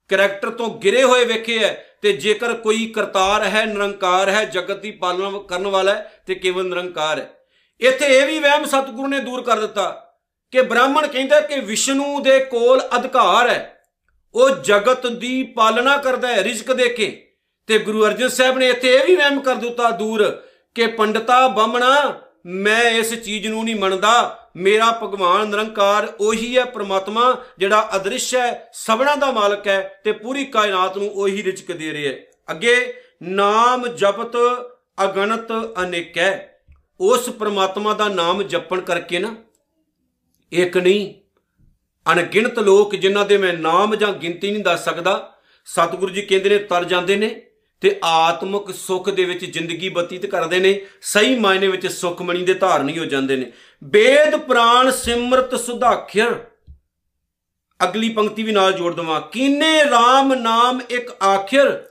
ਕੈਰੈਕਟਰ ਤੋਂ ਗਿਰੇ ਹੋਏ ਵੇਖੇ ਐ ਤੇ ਜੇਕਰ ਕੋਈ ਕਰਤਾਰ ਹੈ, ਨਿਰੰਕਾਰ ਹੈ, ਜਗਤ ਦੀ ਪਾਲਣਾ ਕਰਨ ਵਾਲਾ ਹੈ, ਤੇ ਕੇਵਲ ਨਿਰੰਕਾਰ ਹੈ। ਇੱਥੇ ਇਹ ਵੀ ਵਹਿਮ ਸਤਿਗੁਰੂ ਨੇ ਦੂਰ ਕਰ ਦਿੱਤਾ ਕਿ ਬ੍ਰਾਹਮਣ ਕਹਿੰਦਾ ਕਿ ਵਿਸ਼ਨੂੰ ਦੇ ਕੋਲ ਅਧਿਕਾਰ ਹੈ। ਉਹ ਜਗਤ ਦੀ ਪਾਲਣਾ ਕਰਦਾ ਹੈ, ਰਿਜ਼ਕ ਦੇ ਕੇ। ਤੇ ਗੁਰੂ ਅਰਜਨ ਸਾਹਿਬ ਨੇ ਇੱਥੇ ਇਹ ਵੀ ਵਹਿਮ ਕਰ ਦਿੱਤਾ ਦੂਰ ਕਿ ਪੰਡਤਾ ਬਾਹਮਣਾ ਮੈਂ ਇਸ ਚੀਜ਼ ਨੂੰ ਨਹੀਂ ਮੰਨਦਾ। ਮੇਰਾ ਭਗਵਾਨ ਨਿਰੰਕਾਰ ਉਹੀ ਹੈ ਪ੍ਰਮਾਤਮਾ, ਜਿਹੜਾ ਅਦ੍ਰਿਸ਼ ਹੈ, ਸਭਨਾ ਦਾ ਮਾਲਕ ਹੈ ਤੇ ਪੂਰੀ ਕਾਇਨਾਤ ਨੂੰ ਉਹੀ ਰਿਜ਼ਕ ਦੇ ਰਿਹਾ ਹੈ। ਅੱਗੇ, ਨਾਮ ਜਪਤ ਅਗਣਤ ਅਨੇਕ ਹੈ। ਉਸ ਪ੍ਰਮਾਤਮਾ ਦਾ ਨਾਮ ਜਪਣ ਕਰਕੇ ਨਾ, ਇੱਕ ਨਹੀਂ, ਅਣਗਿਣਤ ਲੋਕ ਜਿਨ੍ਹਾਂ ਦੇ ਮੈਂ ਨਾਮ ਜਾਂ ਗਿਣਤੀ ਨਹੀਂ ਦੱਸ ਸਕਦਾ, ਸਤਿਗੁਰੂ ਜੀ ਕਹਿੰਦੇ ਨੇ, ਤਰ ਜਾਂਦੇ ਨੇ। ਤੇ ਆਤਮਿਕ ਸੁੱਖ ਦੇ ਵਿੱਚ ਜ਼ਿੰਦਗੀ ਬਤੀਤ ਕਰਦੇ ਨੇ, ਸਹੀ ਮਾਇਨੇ ਵਿੱਚ ਸੁਖਮਣੀ ਦੇ ਧਾਰਨੀ ਹੋ ਜਾਂਦੇ ਨੇ। ਵੇਦ ਪ੍ਰਾਨ ਸਿਮਰਤ ਸੁਧਾਖਿਰ ਅਗਲੀ ਪੰਕਤੀ ਵੀ ਨਾਲ ਜੋੜ ਦਵਾਂ। ਕੀਨੇ RAM ਨਾਮ ਇੱਕ ਆਖਿਰ?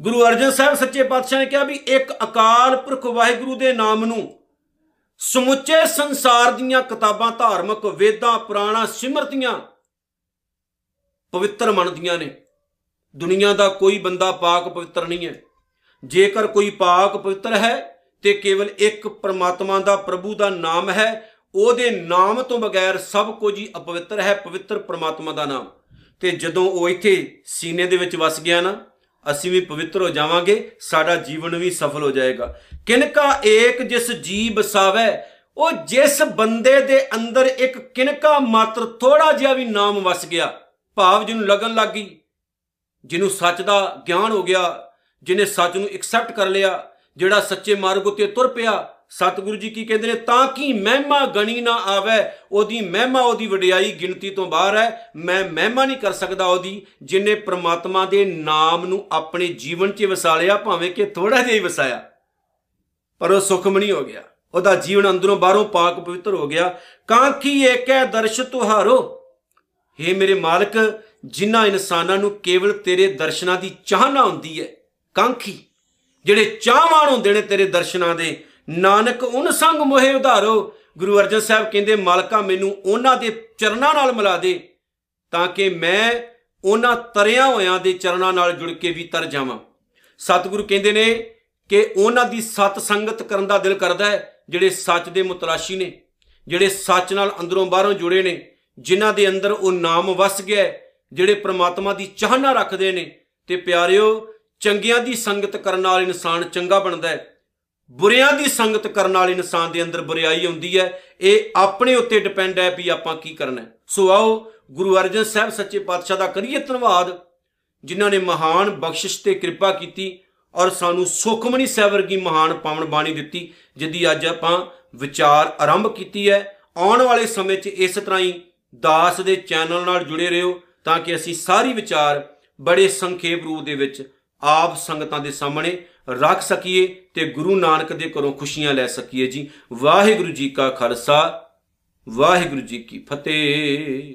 ਗੁਰੂ ਅਰਜਨ ਸਾਹਿਬ ਸੱਚੇ ਪਾਤਸ਼ਾਹ ਨੇ ਕਿਹਾ ਵੀ ਇੱਕ ਅਕਾਲ ਪੁਰਖ ਵਾਹਿਗੁਰੂ ਦੇ ਨਾਮ ਨੂੰ ਸਮੁੱਚੇ ਸੰਸਾਰ ਦੀਆਂ ਕਿਤਾਬਾਂ ਧਾਰਮਿਕ ਵੇਦਾਂ, ਪੁਰਾਣਾ ਸਿਮਰਤੀਆਂ ਪਵਿੱਤਰ ਮੰਨਦੀਆਂ ਨੇ। ਦੁਨੀਆ ਦਾ ਕੋਈ ਬੰਦਾ ਪਾਕ ਪਵਿੱਤਰ ਨਹੀਂ ਹੈ। ਜੇਕਰ ਕੋਈ ਪਾਕ ਪਵਿੱਤਰ ਹੈ, ਤੇ ਕੇਵਲ ਇੱਕ ਪ੍ਰਮਾਤਮਾ ਦਾ, ਪ੍ਰਭੂ ਦਾ ਨਾਮ ਹੈ, ਉਹਦੇ ਨਾਮ ਤੋਂ ਬਗੈਰ ਸਭ ਕੁਝ ਹੀ ਅਪਵਿੱਤਰ ਹੈ, ਪਵਿੱਤਰ ਪ੍ਰਮਾਤਮਾ ਦਾ ਨਾਮ। ਤੇ ਜਦੋਂ ਉਹ ਇੱਥੇ ਸੀਨੇ ਦੇ ਵਿੱਚ ਵਸ ਗਿਆ ਨਾ, ਅਸੀਂ ਵੀ ਪਵਿੱਤਰ ਹੋ ਜਾਵਾਂਗੇ, ਸਾਡਾ ਜੀਵਨ ਵੀ ਸਫਲ ਹੋ ਜਾਏਗਾ। ਕਿਨਕਾ ਏਕ ਜਿਸ ਜੀ ਬਸਾਵੇ, ਉਹ ਜਿਸ ਬੰਦੇ ਦੇ ਅੰਦਰ ਇੱਕ ਕਿਨਕਾ ਮਾਤਰ ਥੋੜਾ ਜਿਹਾ ਵੀ ਨਾਮ ਵਸ ਗਿਆ, ਭਾਵ ਜਿਹਨੂੰ ਲਗਨ ਲੱਗੀ ਜਿਹਨੂੰ ਸੱਚ ਦਾ ਗਿਆਨ ਹੋ ਗਿਆ, ਜਿਹਨੇ ਸੱਚ ਨੂੰ ਐਕਸੈਪਟ ਕਰ ਲਿਆ, ਜਿਹੜਾ ਸੱਚੇ ਮਾਰਗ ਉਤੇ ਤੁਰ ਪਿਆ, ਸਤਿਗੁਰੂ ਜੀ ਕੀ ਕਹਿੰਦੇ ਨੇ, ਤਾਂ ਕਿ ਮਹਿਮਾ ਗਣੀ ਨਾ ਆਵੇ, ਉਹਦੀ ਮਹਿਮਾ, ਉਹਦੀ ਵਡਿਆਈ ਗਿਣਤੀ ਤੋਂ ਬਾਹਰ ਹੈ, ਮੈਂ ਮਹਿਮਾ ਨਹੀਂ ਕਰ ਸਕਦਾ ਉਹਦੀ ਜਿਨੇ ਪ੍ਰਮਾਤਮਾ ਦੇ ਨਾਮ ਨੂੰ ਆਪਣੇ ਜੀਵਨ 'ਚ ਵਸਾ ਲਿਆ ਭਾਵੇਂ ਕਿ ਥੋੜਾ ਜਿਹਾ ਹੀ ਵਸਾਇਆ। ਪਰ ਉਹ ਸੁਖਮਣੀ ਹੋ ਗਿਆ। ਉਹਦਾ ਜੀਵਨ ਅੰਦਰੋਂ ਬਾਹਰੋਂ ਪਾਕ ਪਵਿੱਤਰ ਹੋ ਗਿਆ। ਕਾਂਖੀ ਏਕੈ ਦਰਸ਼ ਤੁਹਾਰੋ। हे ਮੇਰੇ ਮਾਲਕ ਜਿਨ੍ਹਾਂ ਇਨਸਾਨਾਂ ਨੂੰ ਕੇਵਲ ਤੇਰੇ ਦਰਸ਼ਨਾਂ ਦੀ ਚਾਹਨਾ ਹੁੰਦੀ ਹੈ ਕਾਂਖੀ ਜਿਹੜੇ ਚਾਹਵਾਨ ਹੁੰਦੇ ਨੇ ਤੇਰੇ ਦਰਸ਼ਨਾਂ ਦੇ ਨਾਨਕ ਉਨ ਸੰਗ ਮੋਹਿ ਉਧਾਰੋ। ਗੁਰੂ ਅਰਜਨ ਸਾਹਿਬ ਕਹਿੰਦੇ ਮਾਲਕਾ ਮੈਨੂੰ ਉਹਨਾਂ ਦੇ ਚਰਨਾਂ ਨਾਲ ਮਿਲਾ ਦੇ ਤਾਂ ਕਿ ਮੈਂ ਉਹਨਾਂ ਤਰਿਆਂ ਹੋਇਆਂ ਦੇ ਚਰਨਾਂ ਨਾਲ ਜੁੜ ਕੇ ਵੀ ਤਰ ਜਾਵਾਂ। ਸਤਿਗੁਰੂ ਕਹਿੰਦੇ ਨੇ ਕਿ ਉਹਨਾਂ ਦੀ ਸਤ ਸੰਗਤ ਕਰਨ ਦਾ ਦਿਲ ਕਰਦਾ ਹੈ ਜਿਹੜੇ ਸੱਚ ਦੇ ਮੁਤਲਾਸ਼ੀ ਨੇ ਜਿਹੜੇ ਸੱਚ ਨਾਲ ਅੰਦਰੋਂ ਬਾਹਰੋਂ ਜੁੜੇ ਨੇ ਜਿਨ੍ਹਾਂ ਦੇ ਅੰਦਰ ਉਹ ਨਾਮ ਵਸ ਗਿਆ ਹੈ, ਜਿਹੜੇ ਪ੍ਰਮਾਤਮਾ ਦੀ ਚਾਹਨਾ ਰੱਖਦੇ ਨੇ। ਤੇ ਪਿਆਰਿਓ, ਚੰਗਿਆਂ ਦੀ ਸੰਗਤ ਕਰਨ ਨਾਲ ਇਨਸਾਨ ਚੰਗਾ ਬਣਦਾ ਹੈ। ਬੁਰਿਆਂ ਦੀ ਸੰਗਤ ਕਰਨ ਨਾਲ ਇਨਸਾਨ ਦੇ ਅੰਦਰ ਬੁਰੀਾਈ ਆਉਂਦੀ ਹੈ। ਇਹ ਆਪਣੇ ਉੱਤੇ ਡਿਪੈਂਡ ਹੈ ਵੀ ਆਪਾਂ ਕੀ ਕਰਨਾ ਹੈ। ਸੋ ਆਓ, ਗੁਰੂ ਅਰਜਨ ਸਾਹਿਬ ਸੱਚੇ ਪਾਤਸ਼ਾਹ ਦਾ ਕਰੀਏ ਧੰਨਵਾਦ, ਜਿਨ੍ਹਾਂ ਨੇ ਮਹਾਨ ਬਖਸ਼ਿਸ਼ ਤੇ ਕਿਰਪਾ ਕੀਤੀ ਔਰ ਸਾਨੂੰ ਸੁਖਮਨੀ ਸਾਹਿਬ ਵਰਗੀ ਮਹਾਨ ਪਾਵਨ ਬਾਣੀ ਦਿੱਤੀ ਜਿੱਦੀ ਅੱਜ ਆਪਾਂ ਵਿਚਾਰ ਆਰੰਭ ਕੀਤੀ ਹੈ। ਆਉਣ ਵਾਲੇ ਸਮੇਂ 'ਚ ਇਸ ਤਰ੍ਹਾਂ ਹੀ ਦਾਸ ਦੇ ਚੈਨਲ ਨਾਲ ਜੁੜੇ ਰਹੋ। ਤਾਂ ਕਿ ਅਸੀਂ ਸਾਰੀ ਵਿਚਾਰ ਬੜੇ ਸੰਖੇਪ ਰੂਪ ਦੇ ਵਿੱਚ ਆਪ ਸੰਗਤਾਂ ਦੇ ਸਾਹਮਣੇ ਰੱਖ ਸਕੀਏ ਤੇ ਗੁਰੂ ਨਾਨਕ ਦੇ ਘਰੋਂ ਖੁਸ਼ੀਆਂ ਲੈ ਸਕੀਏ ਜੀ। ਵਾਹਿਗੁਰੂ ਜੀ ਕਾ ਖਾਲਸਾ, ਵਾਹਿਗੁਰੂ ਜੀ ਕੀ ਫਤਿਹ।